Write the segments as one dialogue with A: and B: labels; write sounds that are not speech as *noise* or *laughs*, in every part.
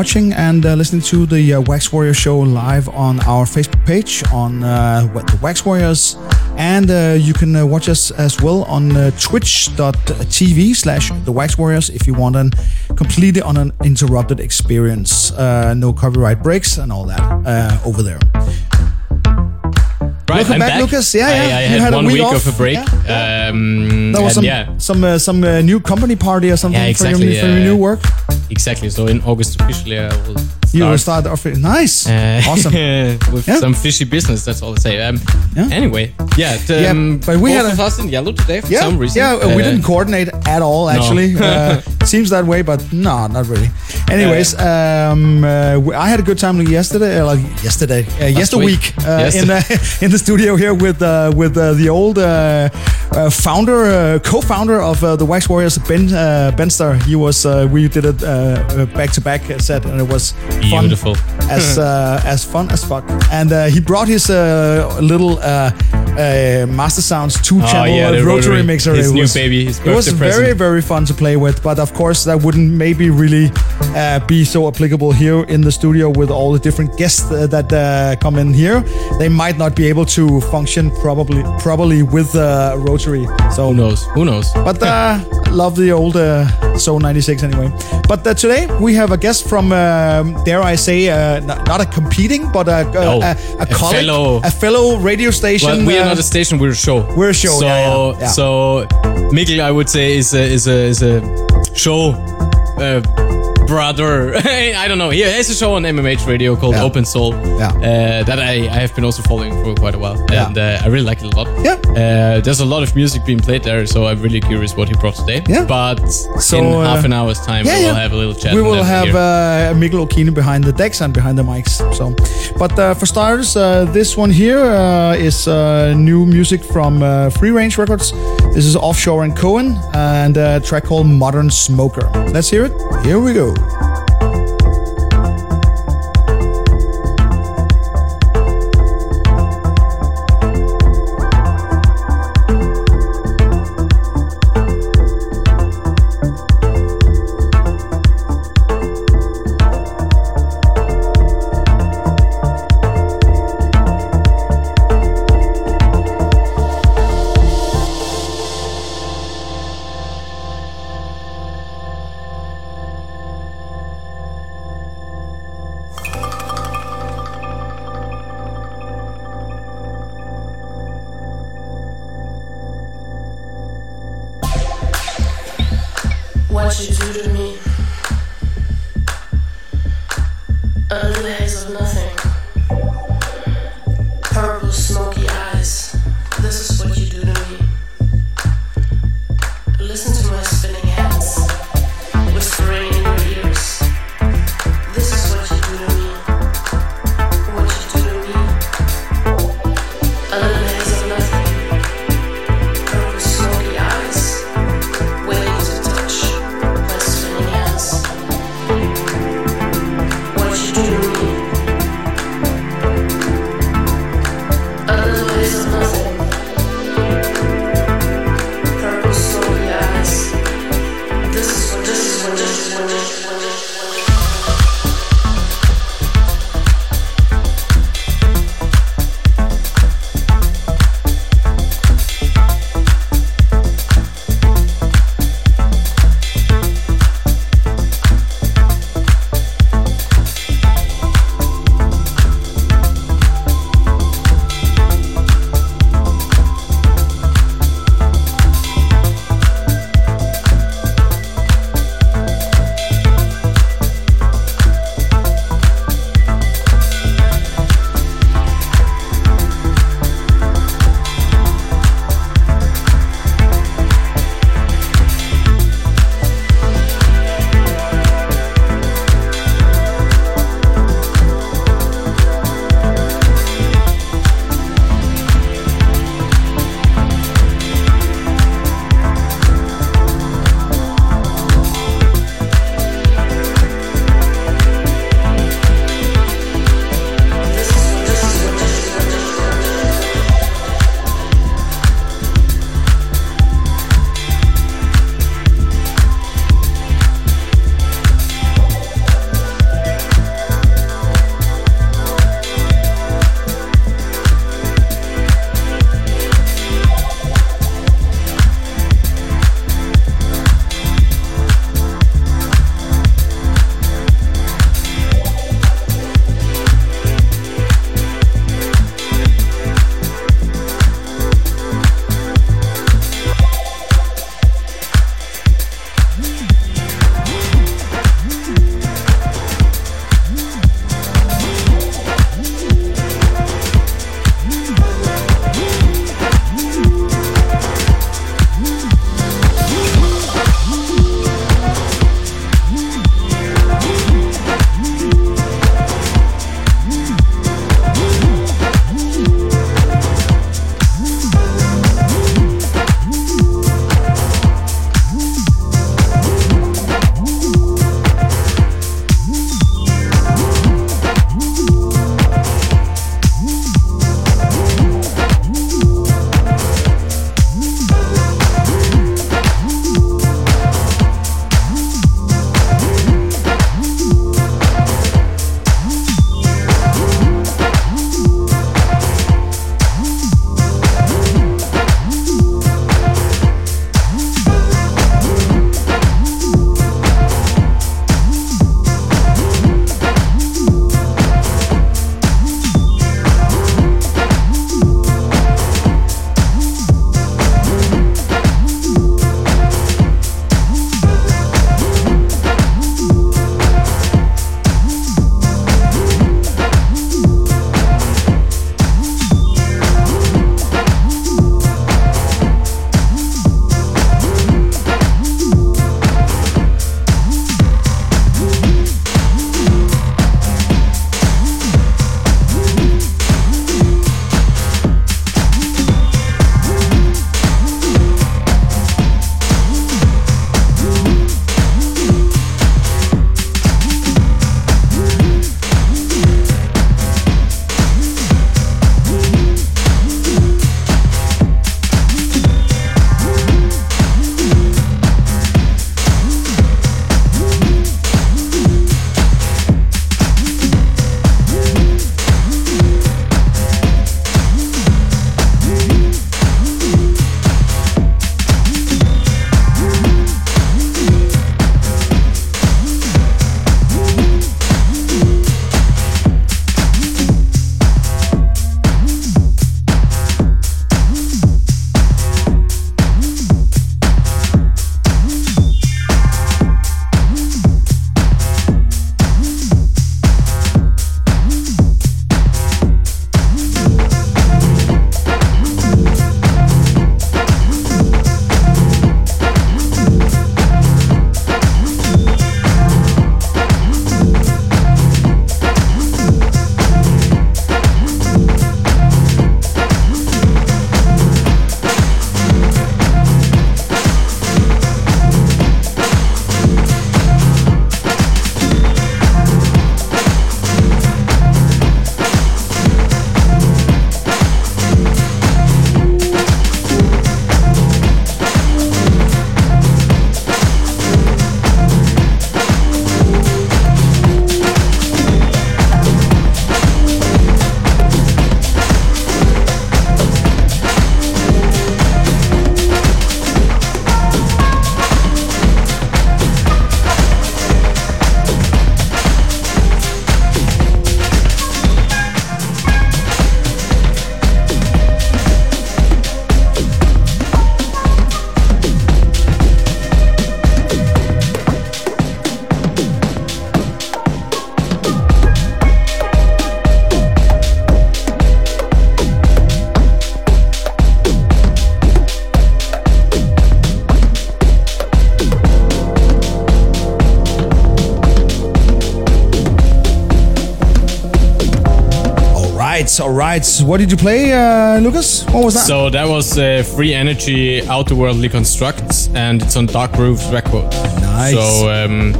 A: watching and uh, listening to the uh, Wax Warrior Show live on our Facebook page on uh, the Wax Warriors. And uh, you can uh, watch us as well on uh, twitch.tv slash the Wax Warriors if you want an completely uninterrupted experience. Uh, no copyright breaks and all that uh, over there.
B: Right,
A: Welcome
B: I'm
A: back, Lucas. Yeah,
B: I,
A: yeah.
B: I
A: You
B: had,
A: had a
B: one
A: week
B: week,
A: off.
B: of a break.
A: Yeah,
B: Um,
A: That was some
B: yeah,
A: some uh, some uh, new company party or something
B: Yeah,
A: for, your,
B: exactly,
A: for your new work.
B: Exactly. So in August officially, I will start.
A: You will start off. Nice,
B: Uh,
A: awesome. *laughs*
B: with
A: Yeah.
B: some fishy business. That's all I say. Um,
A: Yeah.
B: Anyway, yeah. The,
A: Yeah,
B: um,
A: but we had a-
B: us in yellow today for
A: Yeah,
B: some reason.
A: yeah. uh, we
B: Uh,
A: didn't coordinate at all. Actually, *laughs* uh, seems that way, but no, not really. Anyways, um, uh, I had a good time yesterday. Uh, like yesterday, uh, yesterday
B: week.
A: uh, in the *laughs* in the studio here with uh, with uh, the old uh, uh, founder, uh, co-founder of uh, the Wax Warriors, Ben uh, Benster. He was. Uh, we did it back to back set, and it was fun
B: Beautiful.
A: as *laughs* uh, as fun as fuck. And uh, he brought his uh, little uh, uh, Master Sounds two channel
B: Oh, yeah,
A: rotary,
B: rotary.
A: mixer.
B: His
A: it
B: new
A: was,
B: baby,
A: it was
B: birthday
A: very
B: present.
A: very fun to play with. But of course, that wouldn't maybe really uh, be so applicable here in the studio with all the different guests uh, that uh, come in here. They might not be able to function probably properly with uh, rotary. So
B: Who knows? Who knows? *laughs*
A: but uh, love the old uh, So 96 anyway. But uh, today we have a guest from, um, dare I say, uh, not, a competing, but a, a,
B: No,
A: a, a,
B: a
A: colleague,
B: fellow-
A: a fellow radio station.
B: Well, we are
A: uh,
B: not a station. We're a show.
A: We're a show,
B: So,
A: yeah, yeah, yeah.
B: so Mikkel, I would say, is a is a is a show. Uh, brother *laughs* I don't know he has a show on MMH radio called
A: Yeah.
B: Open Soul
A: Yeah.
B: uh, that I, I have been also following for quite a while
A: Yeah.
B: and uh, I really like it a lot
A: Yeah.
B: uh, there's a lot of music being played there so I'm really curious what he brought today
A: Yeah.
B: but
A: So,
B: in
A: uh,
B: half an hour's time
A: yeah,
B: we will have a little chat
A: We will have uh, Mikkel Okine behind the decks and behind the mics. So, but uh, for starters, uh, this one here uh, is uh, new music from uh, Free Range Records. This is Offshore and Cohen and a track called Modern Smoker. Let's hear it. Here we go. All right. What did you play, uh, Lucas? What was that?
B: So that was uh, Free Energy Outerworldly Constructs, and it's on Dark Grooves record.
A: Nice.
B: So um,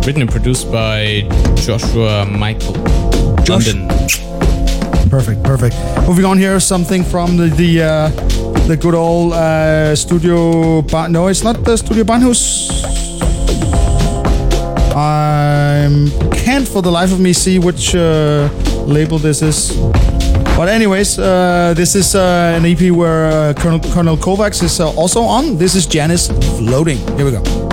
B: written and produced by Joshua Michael.
A: Josh-
B: London.
A: Perfect, perfect. Moving on here, something from the the uh, the good old uh, studio. Bar- no, it's not the studio Barnhus. I can't for the life of me see which uh, label this is. But anyways, uh, this is uh, an EP where uh, Kornél, Kornél Kovács is uh, also on. This is Janice Floating. Here we go.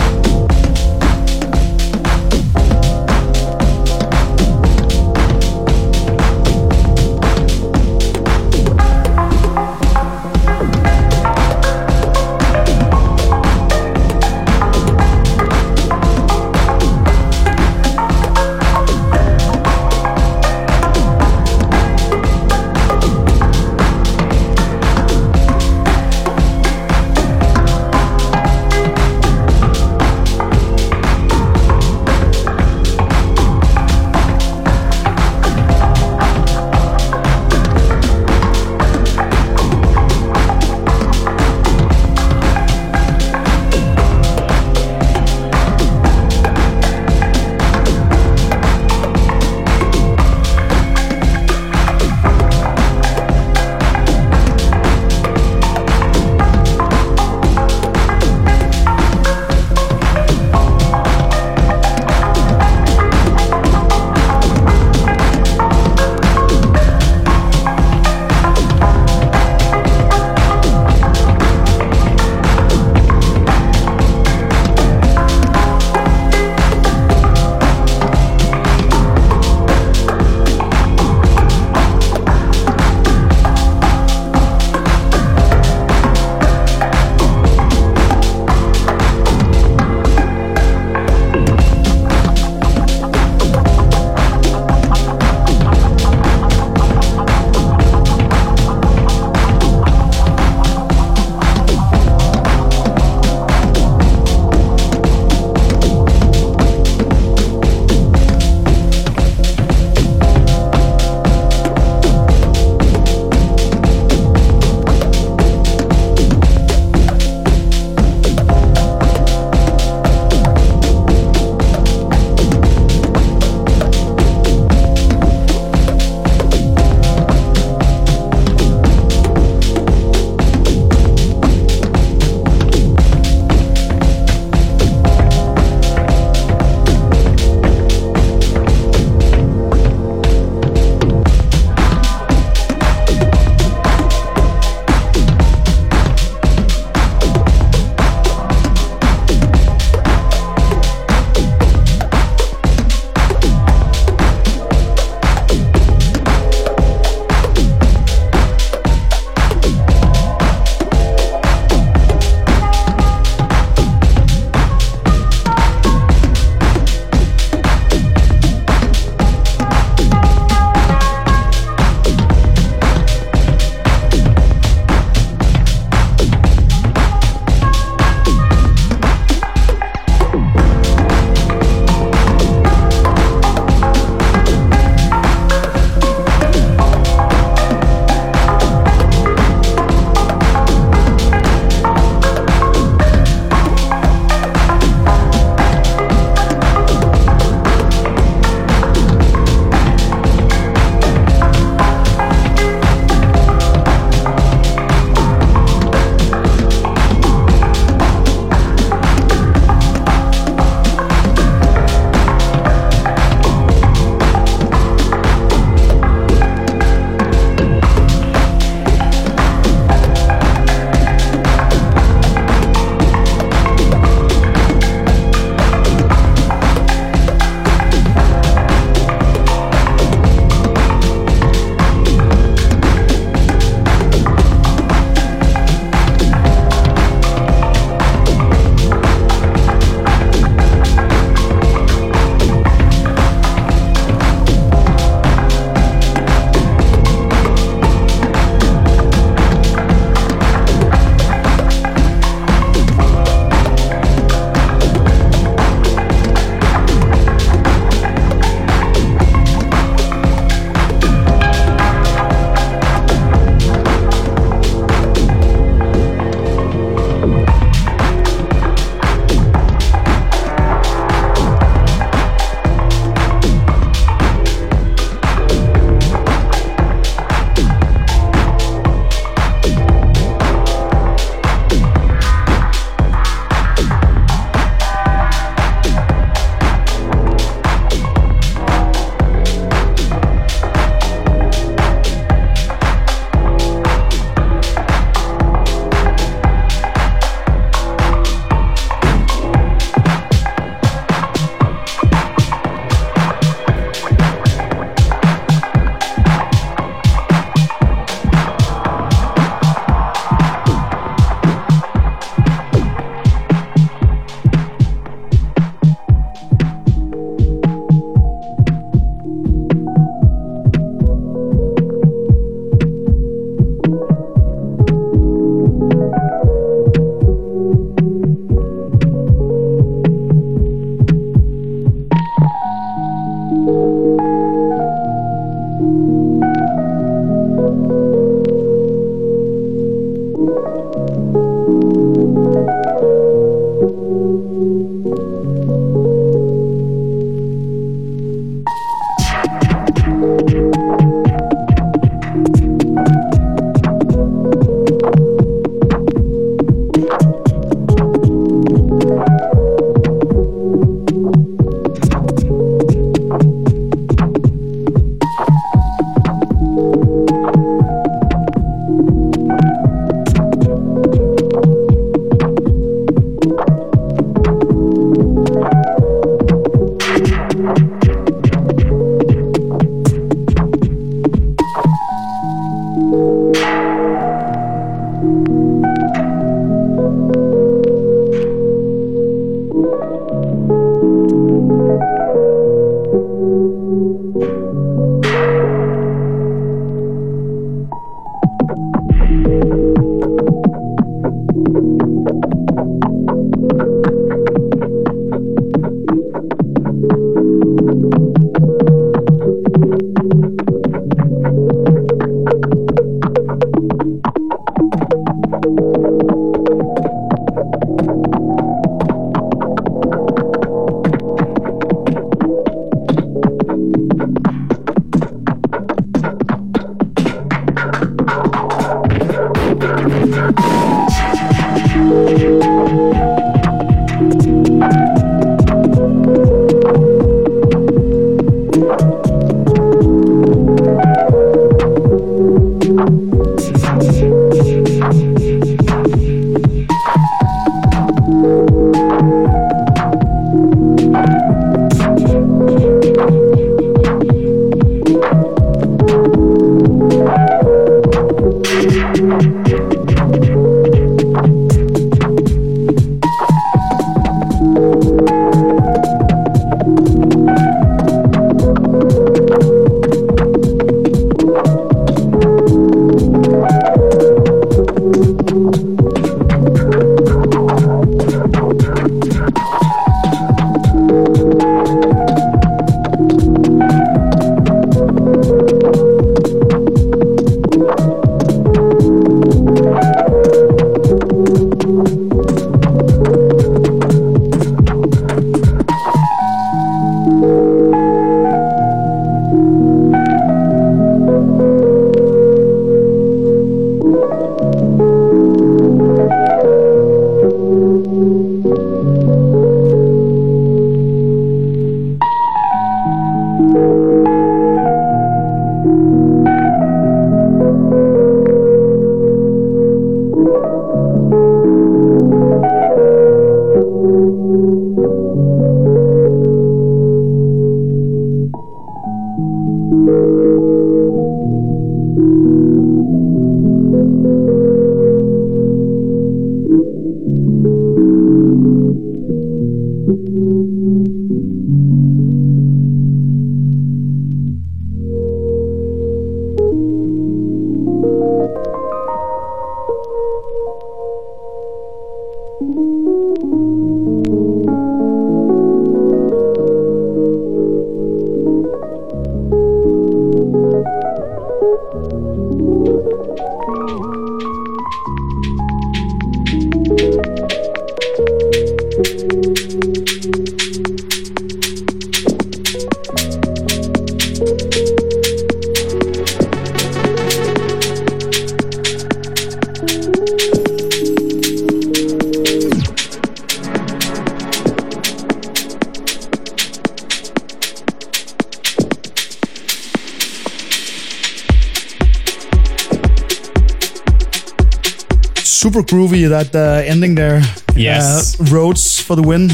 A: Groovy that uh, ending there.
B: Yes.
A: Uh, Rhodes for the win.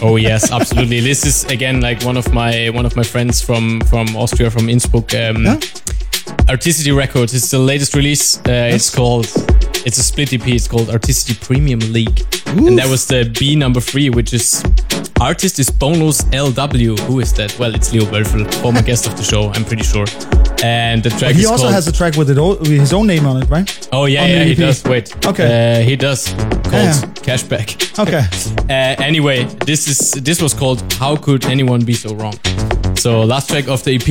B: Oh yes, absolutely. this is again like one of my one of my friends from from Austria, from Innsbruck. Um,
A: Yeah.
B: Articity Records. It's the latest release. Uh, It's called. It's a split EP. It's called Articity Premium League, and that was the B number three, which is artist is Bonus LW. Who is that? Well, it's Leo Wölfel, former guest of the show. I'm pretty sure. And the track
A: He also
B: called.
A: has a track with, o- with his own name on it, right?
B: oh yeah,
A: on
B: yeah, he does. Wait.
A: Okay.
B: Uh, he does. Called
A: Yeah.
B: Cashback.
A: Okay. *laughs*
B: Uh, anyway, this is this was called "How Could Anyone Be So Wrong." So last track of the EP,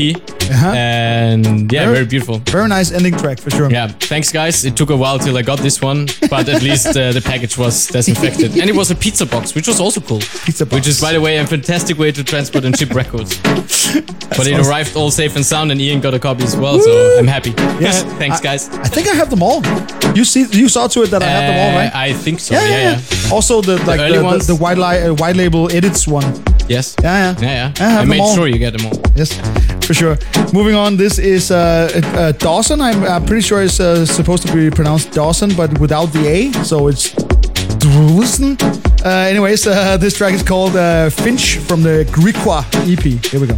A: Uh-huh.
B: and yeah,
A: Very-
B: very beautiful.
A: Very nice ending track for sure.
B: Yeah, thanks guys. It took a while till I got this one, but at least uh, the package was disinfected, and it was a pizza box, which was also cool.
A: Pizza box.
B: Which is, by the way, a fantastic way to transport and ship *laughs* records. but it
A: awesome.
B: arrived all safe and sound, and Ian got a copy as well, so I'm happy.
A: Yes.
B: thanks guys.
A: I think I have them all. You see, you saw to it that I have them all,
B: Uh. I think so.
A: yeah,
B: Yeah, yeah.
A: Also, the like
B: early
A: the, the, the white, li- uh, white label edits one.
B: Yes.
A: Yeah, yeah.
B: Yeah, yeah.
A: I
B: I made
A: all.
B: sure you get them all.
A: Yes, for sure. Moving on, this is uh, uh, Dawson. I'm uh, pretty sure it's uh, supposed to be pronounced Dawson, but without the A, so it's Dawson. Uh, anyways, uh, this track is called uh, Finch from the Griqua EP. Here we go.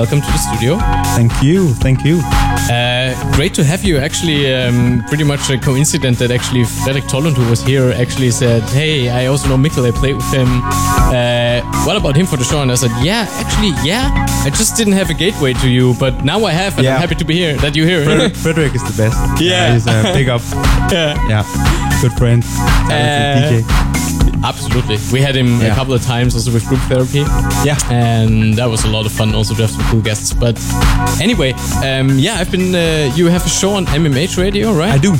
B: Welcome to the studio.
C: Thank you, thank you.
B: Uh, great to have you. Actually, um, pretty much a coincidence that actually Fredrik Tollund, who was here, actually said, "Hey, I also know Mikkel. I played with him. Uh, what about him for the show?" And I said, "Yeah, actually, yeah. I just didn't have a gateway to you, but now I have, and
C: Yeah.
B: I'm happy to be here. That you're here.
C: Frederick, *laughs* Frederick is the best.
B: Yeah.
C: he's a big up. *laughs*
B: yeah,
C: Yeah, good friend,
B: Uh, absolutely. We had him a couple of times also with group therapy.
C: Yeah,
B: and that was a lot of fun also to have some cool guests but anyway um, yeah i've been uh, you have a show on mmh radio right
C: I do.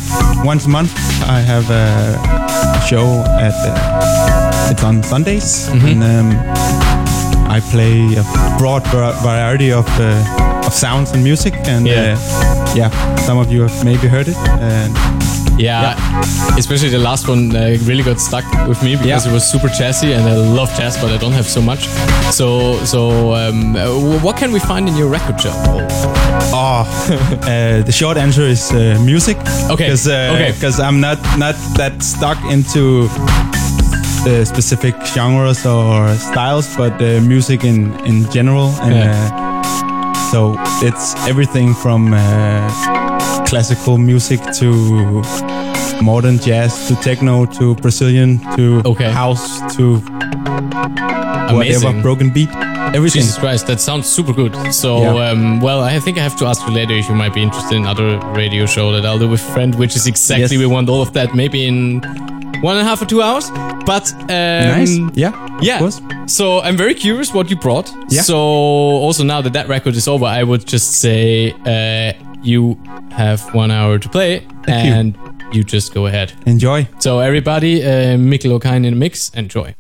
C: Once a month, I have a show at. Uh, it's on Sundays, and um, I play a broad variety of uh, of sounds and music, and
B: Yeah.
C: uh, yeah, some of you have maybe heard it. And
B: yeah, especially the last one uh, really got stuck with me because
C: Yeah.
B: it was super jazzy and i love jazz but i don't have so much so so um, uh, what can we find in your record shop
C: Oh, *laughs* uh, the short answer is uh, music.
B: Okay,
C: Because
B: okay.
C: I'm not not that stuck into specific genres or styles, but uh, music in in general. And
B: Yeah.
C: uh, so it's everything from uh, classical music to modern jazz to techno to Brazilian to
B: Okay.
C: house to whatever
B: Amazing.
C: broken beat. Everything.
B: Jesus Christ, that sounds super good. So,
C: Yeah.
B: um, well, I think I have to ask you later if you might be interested in other radio show that I'll do with friend, which is exactly
C: Yes.
B: we want all of that maybe in one and a half or two hours. But um,
C: Nice. Yeah.
B: yeah. So I'm very curious what you brought.
C: Yeah.
B: So also now that that record is over, I would just say uh, you have one hour to play,
C: Thank
B: and you just go ahead.
C: Enjoy.
B: So everybody, uh, Mikkel Okainen in the mix. Enjoy.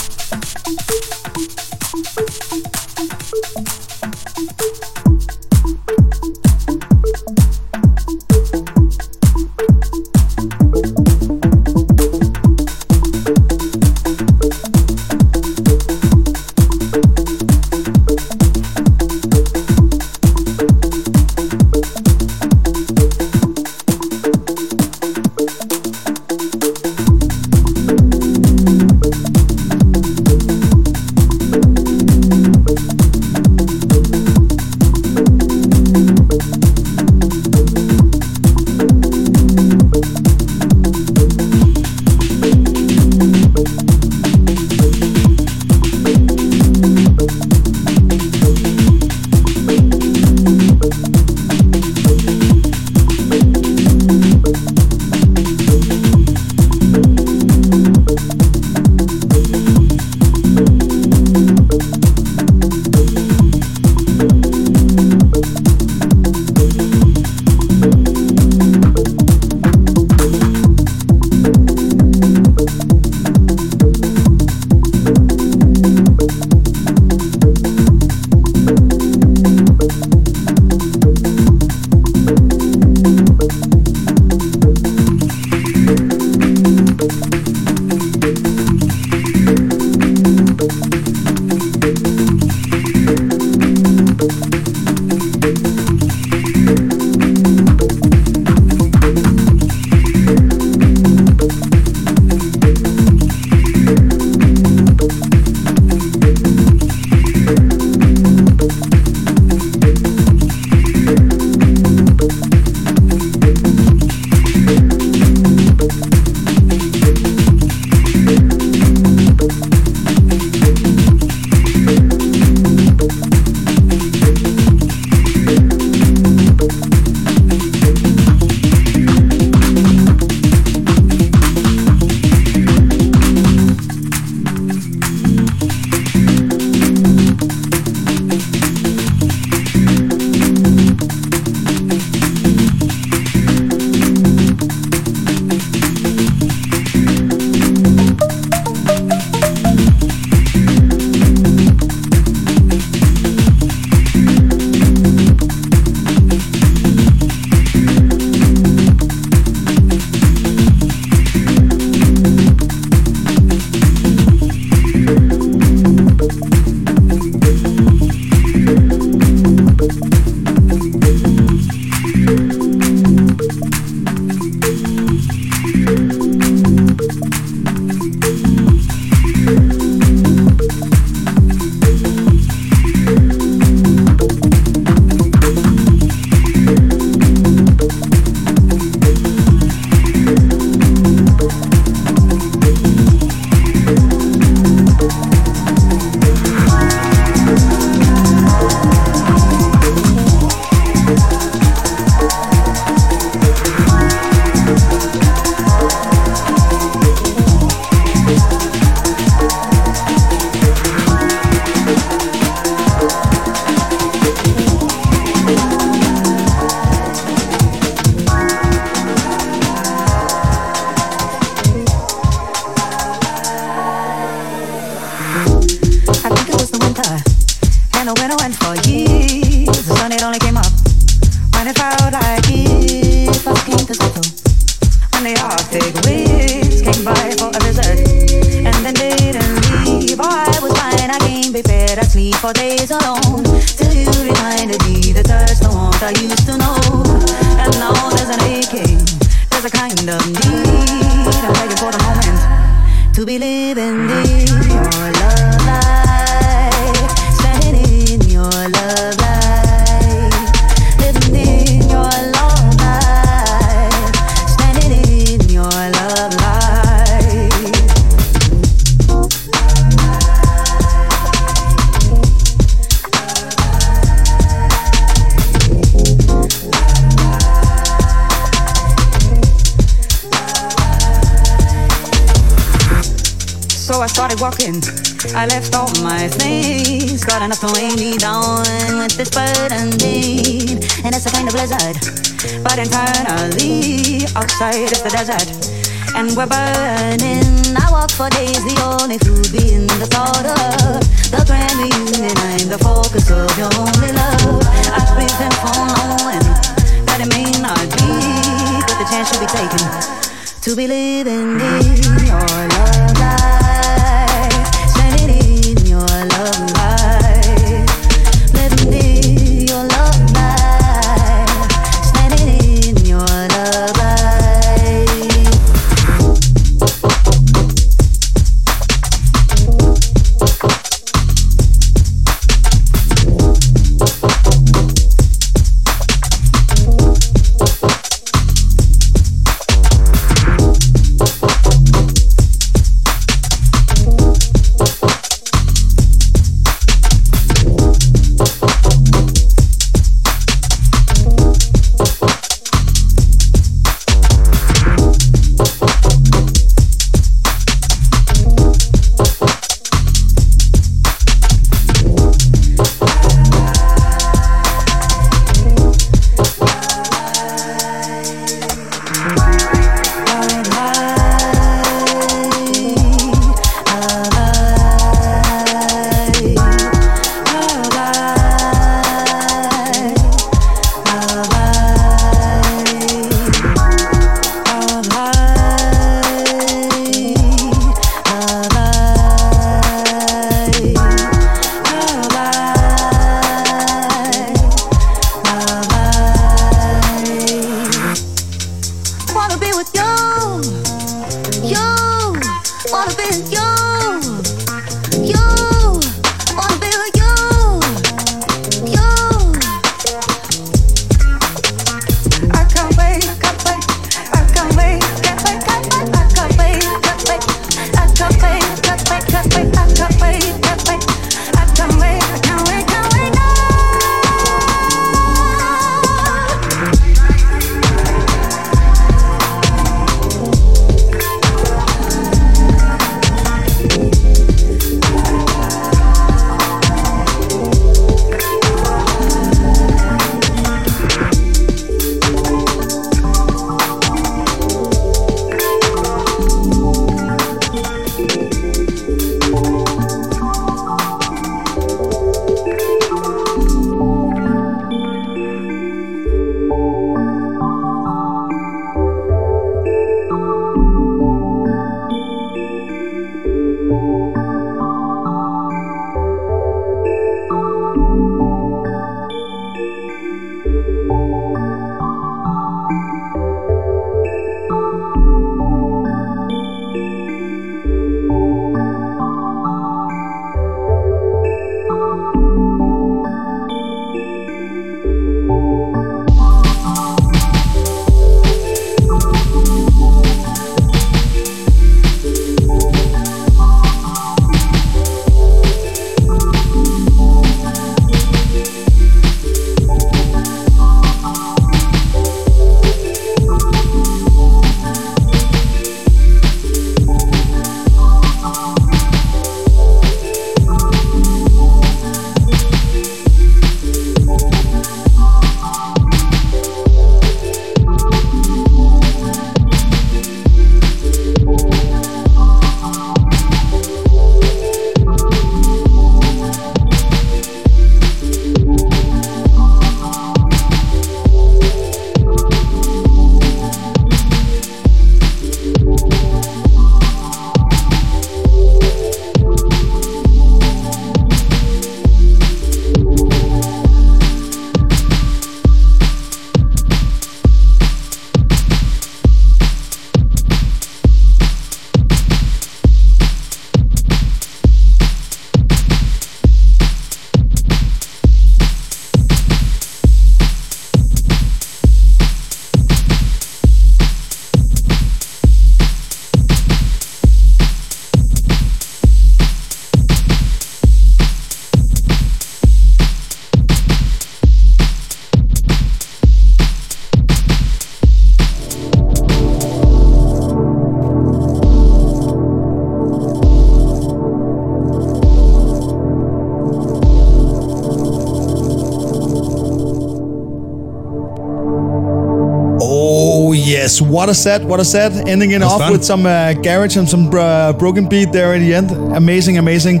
D: What
E: a
A: set, what a set. Ending it
C: was
A: off
C: fun.
A: with some uh, garage and some uh, broken beat there at the end. Amazing, amazing.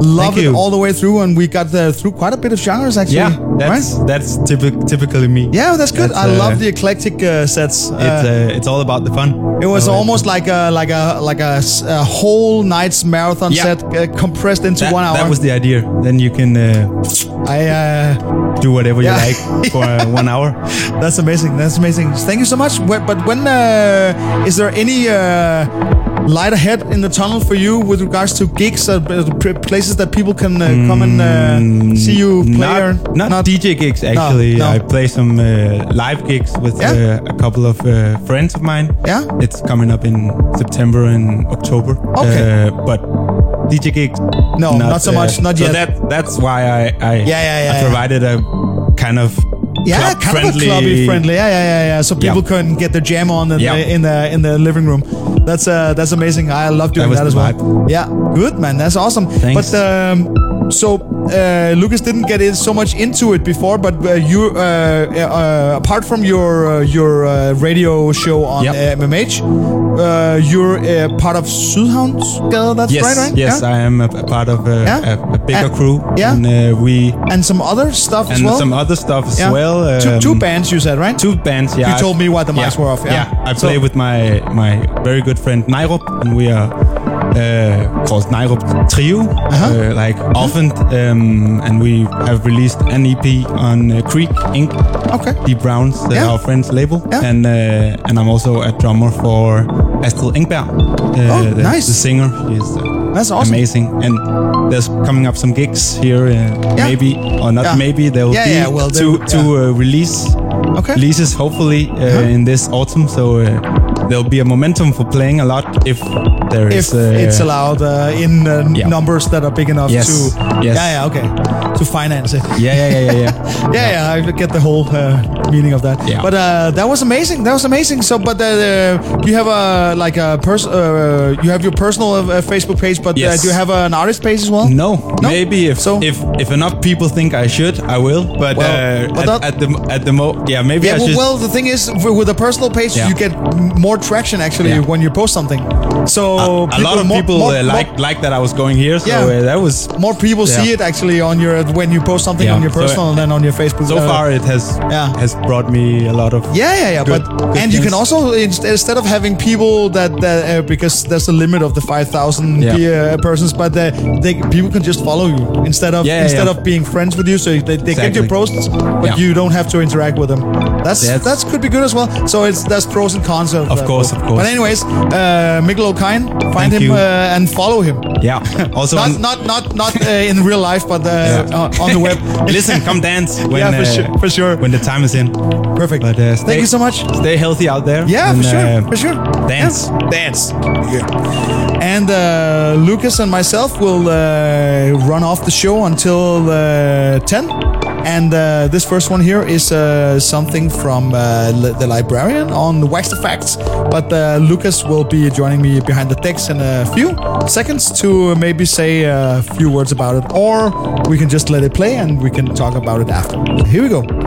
A: Love it all the way through, and we got uh, through quite a bit of genres actually.
C: Yeah, that's
A: right?
C: that's typi- typically me.
A: Yeah, that's good.
C: That's,
A: I
C: uh,
A: love the eclectic uh, sets. Uh,
C: It's uh, it's all about the fun.
A: it was
C: So, uh,
A: almost like a like a like a, a whole night's marathon
C: Yeah.
A: set uh, compressed into
C: that,
A: one hour.
C: that was the idea. Then you can uh,
A: I. Uh,
C: do whatever
A: Yeah.
C: you like for uh, *laughs* one hour.
A: That's amazing. That's amazing. Thank you so much. But when uh, is there any uh, light ahead in the tunnel for you with regards to gigs, uh, p- places that people can uh, come and uh, see you play? or
C: Mm, Not, not, DJ gigs actually.
A: no.
C: I play some uh, live gigs with
A: Yeah.
C: uh, a couple of uh, friends of mine.
A: Yeah.
C: It's coming up in September and October.
A: Okay.
C: Uh, but DJ gigs.
A: No, not so much, not yet.
C: so that that's why I I,
A: Yeah, yeah, yeah,
C: I provided a kind of
A: Yeah,
C: club
A: kind
C: friendly,
A: of a clubby friendly. Yeah, yeah, yeah, yeah. So people
C: Yeah.
A: can get their jam on in,
C: Yeah.
A: the, in the in the living room. That's uh that's amazing. I love doing
C: was
A: that, as well.
C: vibe.
A: Yeah, good man. That's awesome.
C: Thanks.
A: But um, so uh, Lucas didn't get in so much into it before, but uh, you uh, uh, apart from your uh, your uh, radio show on
C: Yep.
A: MMH, uh, you're uh, part of Sydhavnsgade. That's
C: Yes,
A: right, right?
C: yes,
A: Yeah?
C: I am a, a part of a,
A: Yeah.
C: a, a bigger
A: And-
C: crew,
A: yeah.
C: and uh, we
A: and some other stuff as
C: and
A: well.
C: some other stuff as
A: Yeah.
C: Well.
A: two, two
C: um,
A: bands, you said, right?
C: Two bands. Yeah,
A: You told me what the mics
C: yeah,
A: were of, yeah.
C: I
A: So-
C: play with my my very good friend Nairup, and we are uh, called Nairup Trio.
A: Uh-huh.
C: uh like often, um, and we have released an EP on uh, Creek Inc.
A: Okay.
C: Deep Browns, uh,
A: Yeah.
C: our friend's label,
A: Yeah.
C: and uh, and I'm also a drummer for Astrid Engberg. Uh,
A: Oh,
C: the,
A: nice.
C: The singer, she's uh,
A: That's awesome.
C: amazing, and there's coming up some gigs here. Uh, Maybe or not.
A: Yeah.
C: Maybe there will
A: Yeah,
C: be
A: yeah, well,
C: two two uh, release
A: Okay.
C: releases hopefully uh,
A: Uh-huh.
C: in this autumn. So uh, there'll be a momentum for playing a lot if there is.
A: if
C: uh,
A: it's allowed uh, in uh,
C: Yeah.
A: numbers that are big enough
C: Yes.
A: to
C: Yes.
A: yeah yeah okay to finance it
C: Yeah, yeah, yeah, yeah, yeah. *laughs*
A: yeah yeah I get the whole uh, meaning of that
C: Yeah.
A: but uh, that was amazing that was amazing so but uh, you have a like a person uh, you have your personal uh, Facebook page but uh,
C: Yes.
A: do you have an artist page as well
C: No,
A: No?
C: maybe if
A: So-
C: if if enough people think I should, I will. But,
A: Well,
C: uh,
A: but
C: at, at the at the mo, yeah, maybe
A: yeah,
C: I
A: well,
C: should.
A: well, the thing is, with a personal page, you get m- more traction actually
C: Yeah.
A: when you post something. So
C: a lot of
A: more-
C: people
A: more-
C: uh,
A: more-
C: like like that I was going here, so
A: Yeah.
C: uh, that was
A: more people see it actually on your when you post something on your
C: So,
A: personal
C: uh,
A: than on your Facebook.
C: so
A: uh,
C: far it has
A: Yeah.
C: has brought me a lot of
A: Yeah, yeah, yeah.
C: Good-
A: but
C: good
A: and you can also instead of having people that, that uh, because there's a limit of the five thousand
C: Yeah.
A: uh, persons, but uh, they people can just follow you instead of instead of being friends with you. So they, they get your posts, but you don't have to interact with them. That's
C: That's-
A: that's could be good as well. So it's there's pros and cons of
C: Of course, of course.
A: But anyways, uh, Mikkel O'Kine, find
C: Thank
A: him
C: you.
A: uh, and follow him.
C: yeah. Also,
A: Not not not not uh, in real life, but uh,
C: Yeah.
A: uh, on the web. *laughs*
C: listen, come dance when
A: Yeah, for
C: uh,
A: sure, for sure.
C: when the time is in.
A: Perfect.
C: But uh, stay,
A: Thank you so much.
C: Stay healthy out there.
A: Yeah,
C: and,
A: for sure,
C: uh,
A: for sure.
C: dance.
A: Yeah. Dance. Yeah. And uh, Lucas and myself will uh, run off the show until uh, 10. And uh, this first one here is uh, something from uh, the librarian on Wax the Facts. But uh, Lucas will be joining me behind the decks in a few seconds to maybe say a few words about it. Or we can just let it play and we can talk about it after. Here we go.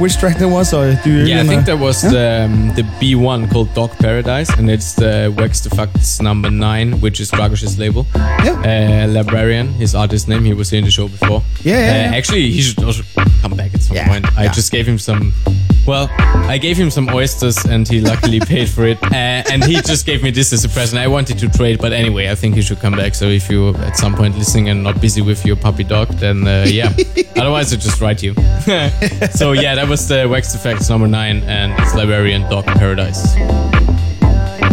A: Which track that was, or do you?
B: Yeah, I think that was
A: yeah?
B: the, um, the B1 called Dog Paradise, and it's the Wax the Facts number nine, which is Dragosh's label.
A: Yeah.
B: Uh, Librarian, his artist name, he was here in the show before.
A: Yeah, yeah,
B: Uh. Actually, he should also come back at some
A: Yeah,
B: point. I just gave him some. Well, I gave him some oysters, and he luckily *laughs* paid for it. Uh, and he just gave me this as a present. I wanted to trade, but anyway, I think he should come back. So if you at some point listening and not busy with your puppy dog, then uh, yeah. *laughs* Otherwise, I'll just write you. *laughs* so yeah, that was the Wax Effects number nine, and it's Librarian Dog Paradise.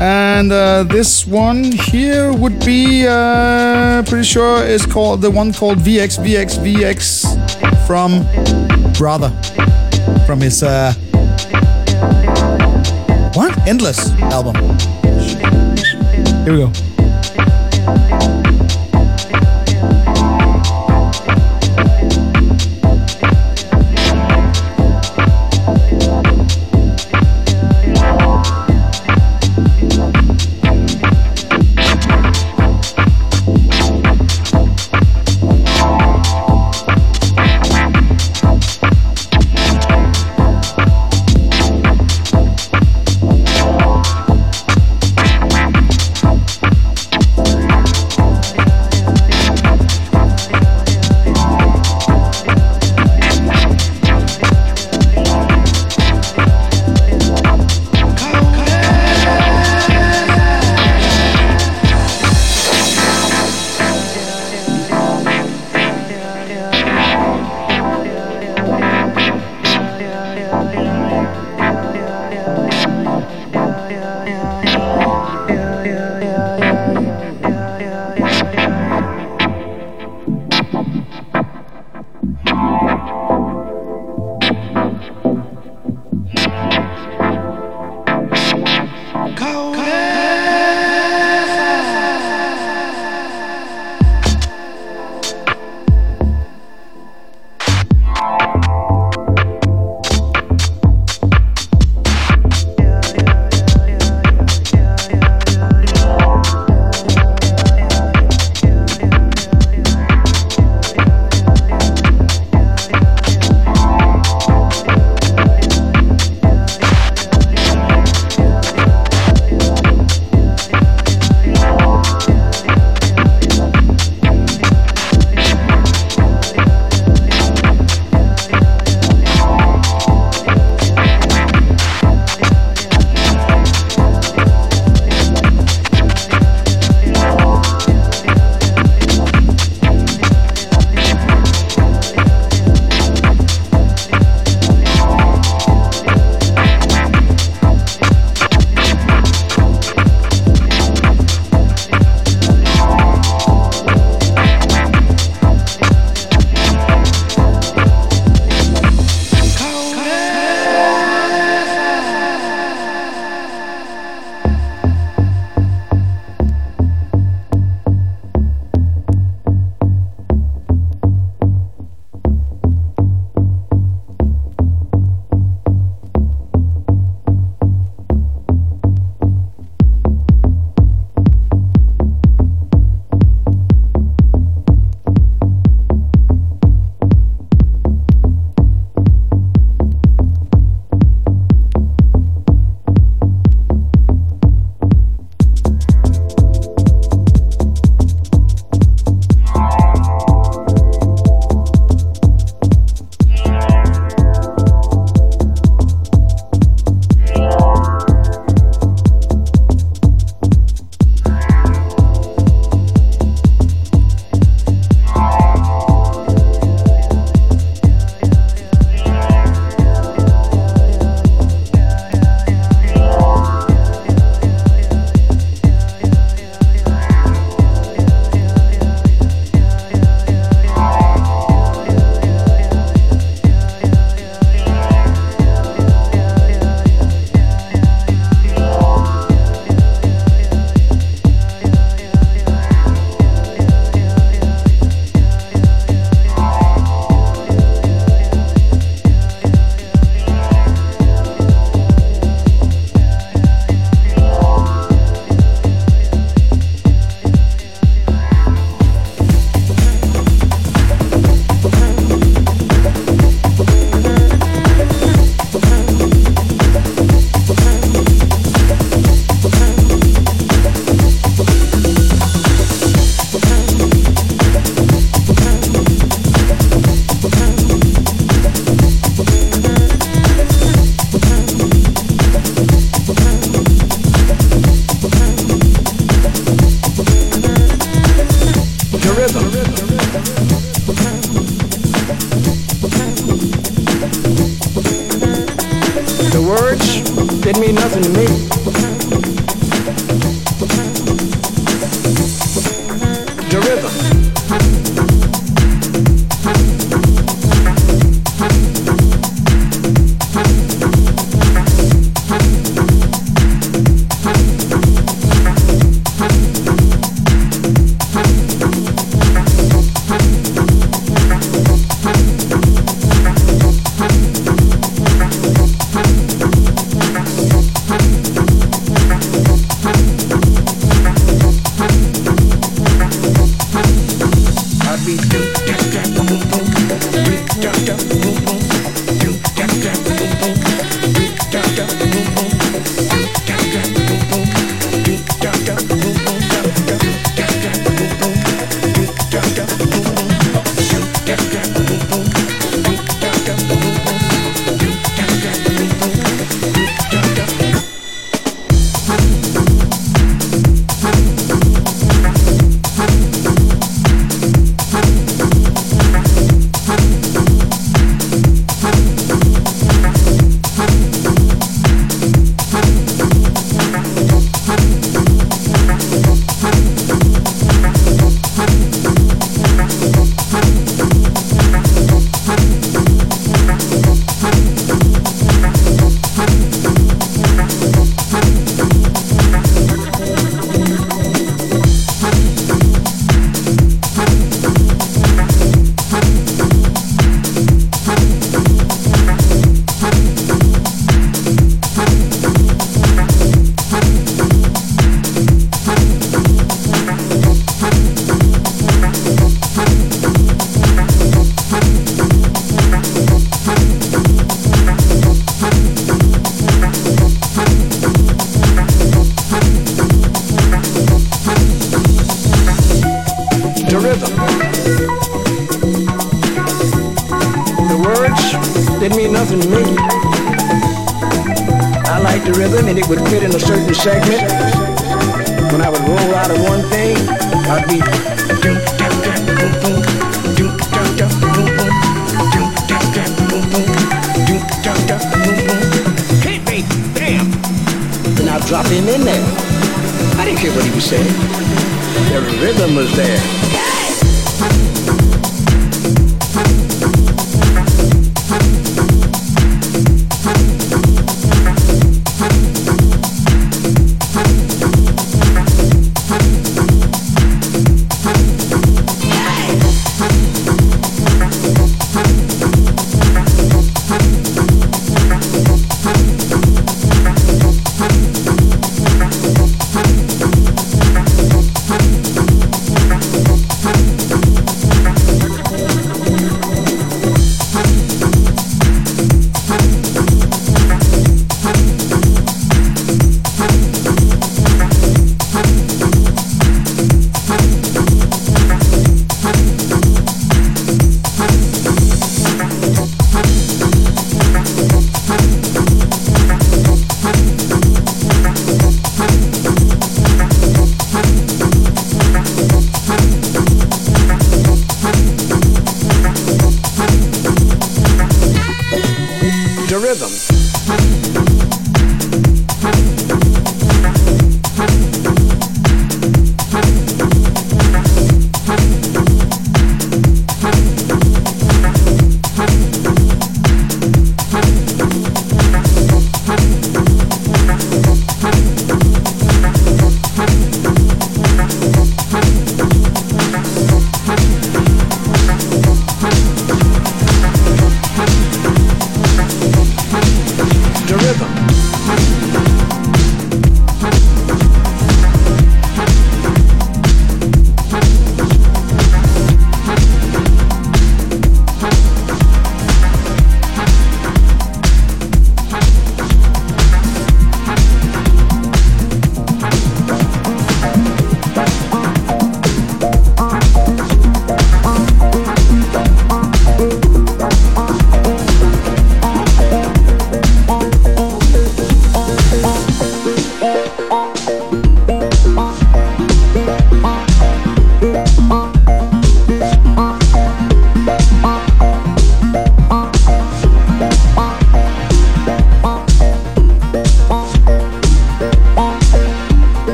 A: And uh, this one here would be uh, pretty sure is called the one called VX VX VX from Brother from his uh, what Endless album. Here we go.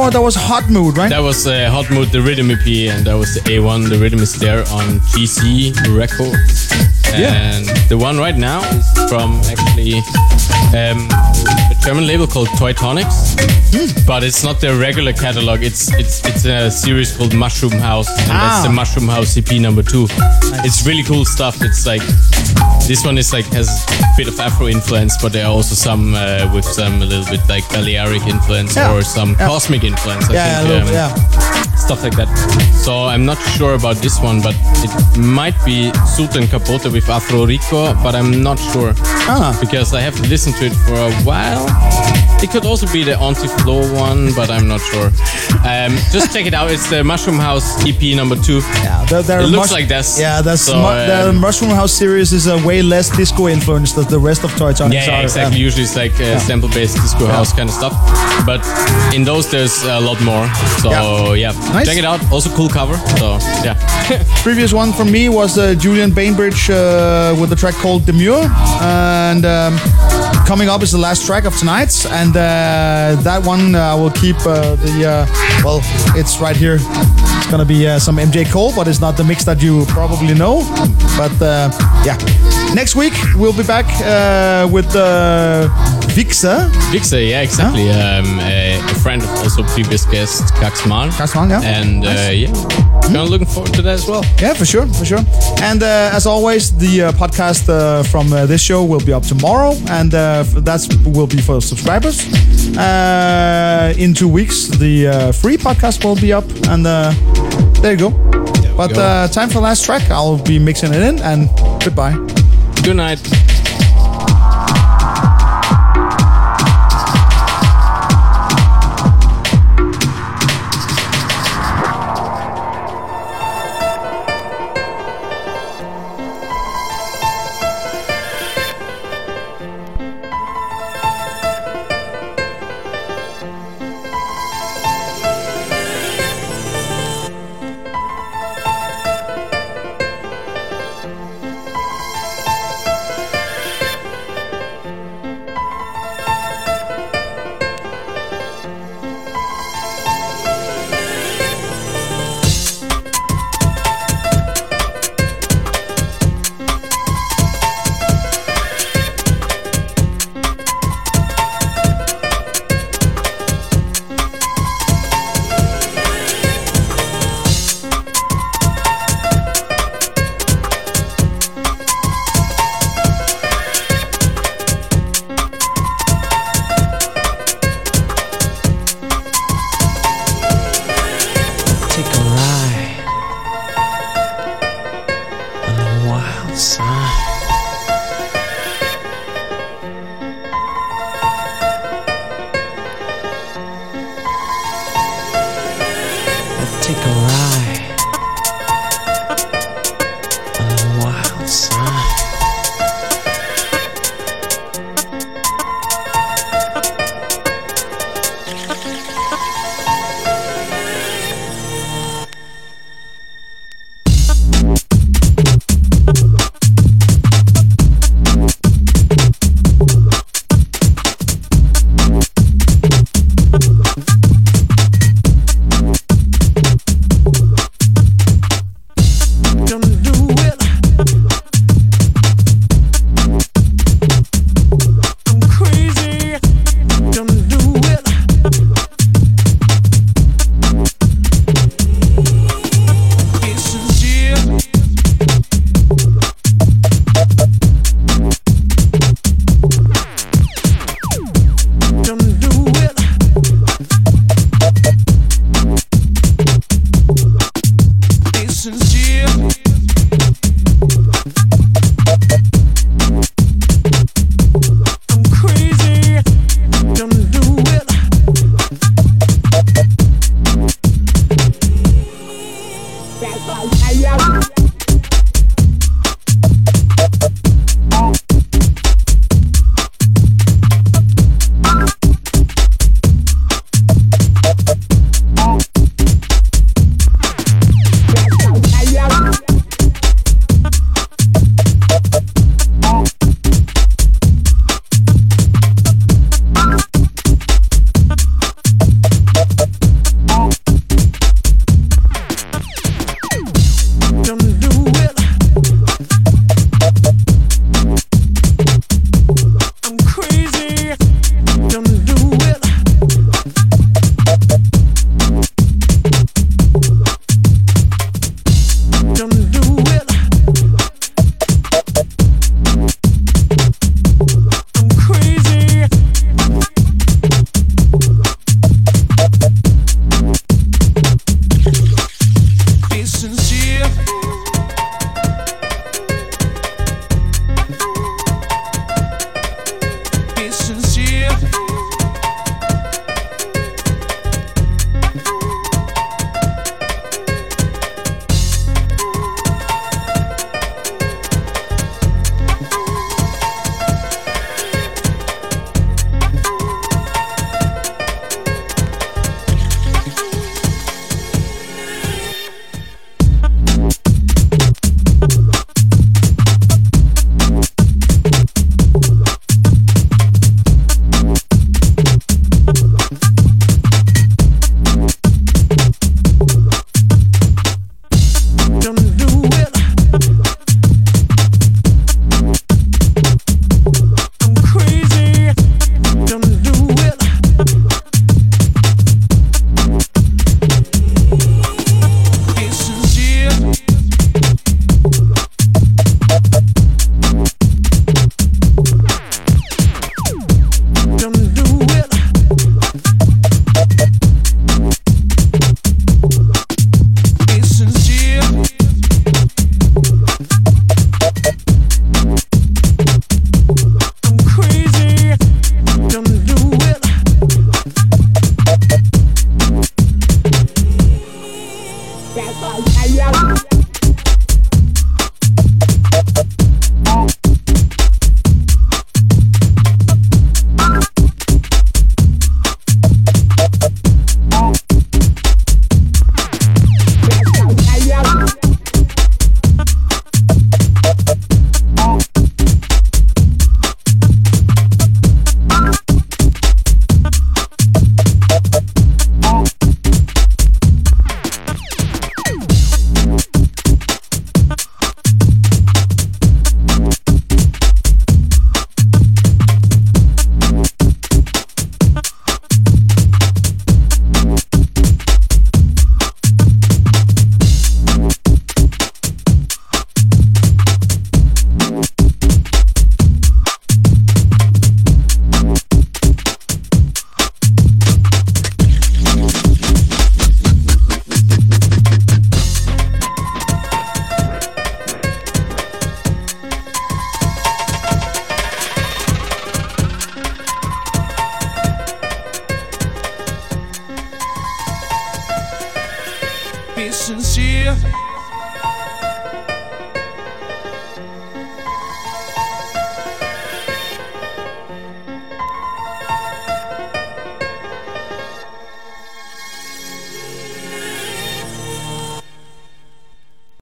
A: Before? That was Hot Mood, right?
B: That was uh, Hot Mood, the rhythm EP, and that was the A1. The rhythm is there on GC Records.
A: Yeah.
B: And the one right now is from actually um, a German label called Toy Tonics,
A: Hmm.
B: but it's not their regular catalog. It's it's it's a series called Mushroom House, and
A: Ah.
B: that's the Mushroom House EP number two. It's really cool stuff. It's like this one is like has a bit of Afro influence, but there are also some uh, with some a little bit like Balearic influence
A: Yeah.
B: or some
A: Yeah.
B: cosmic influence. I
A: yeah,
B: think,
A: a little,
B: um,
A: yeah.
B: stuff like that. So I'm not sure about this one, but it might be Sultan Capote with Afro Rico, but I'm not sure
A: Ah.
B: because I haven't listened to it for a while. It could also be the Anti Flow one, but I'm not sure. Um, just check it out. It's the Mushroom House EP number two.
A: Yeah, there, there
B: It looks like this.
A: Yeah, that's
B: So,
A: mu- the
B: um,
A: Mushroom House series is a way less disco influenced than the rest of Toy Tonics
B: Yeah, yeah, exactly. Usually it's like uh, sample-based disco house kind of stuff, but in those there's a lot more. So yeah,
A: Nice.
B: check it out. Also cool cover. So yeah. *laughs*
A: Previous one from me was uh, Julian Bainbridge uh, with the track called Demure, and um, coming up is the last track of tonight, and uh, that one uh, I will keep uh, the well, it's right here. It's gonna be some MJ Cole, but it's not the mix that you probably know. But yeah, next week we'll be back uh, with uh, Vixa.
B: Vixa, yeah, exactly. Um, a, a friend of also previous guest, Kaxman.
A: Kaxman, yeah.
B: And uh,
A: Nice.
B: yeah, kind of looking forward to that as well.
A: Yeah, for sure, for sure. And uh, as always, the uh, podcast uh, from uh, this show will be up tomorrow, and uh, that will be for subscribers. Uh, in two weeks, the uh, free podcast will be up, and uh, there you go. but
B: go.
A: Uh, time for last track. I'll be mixing it in, and goodbye.
B: Good night.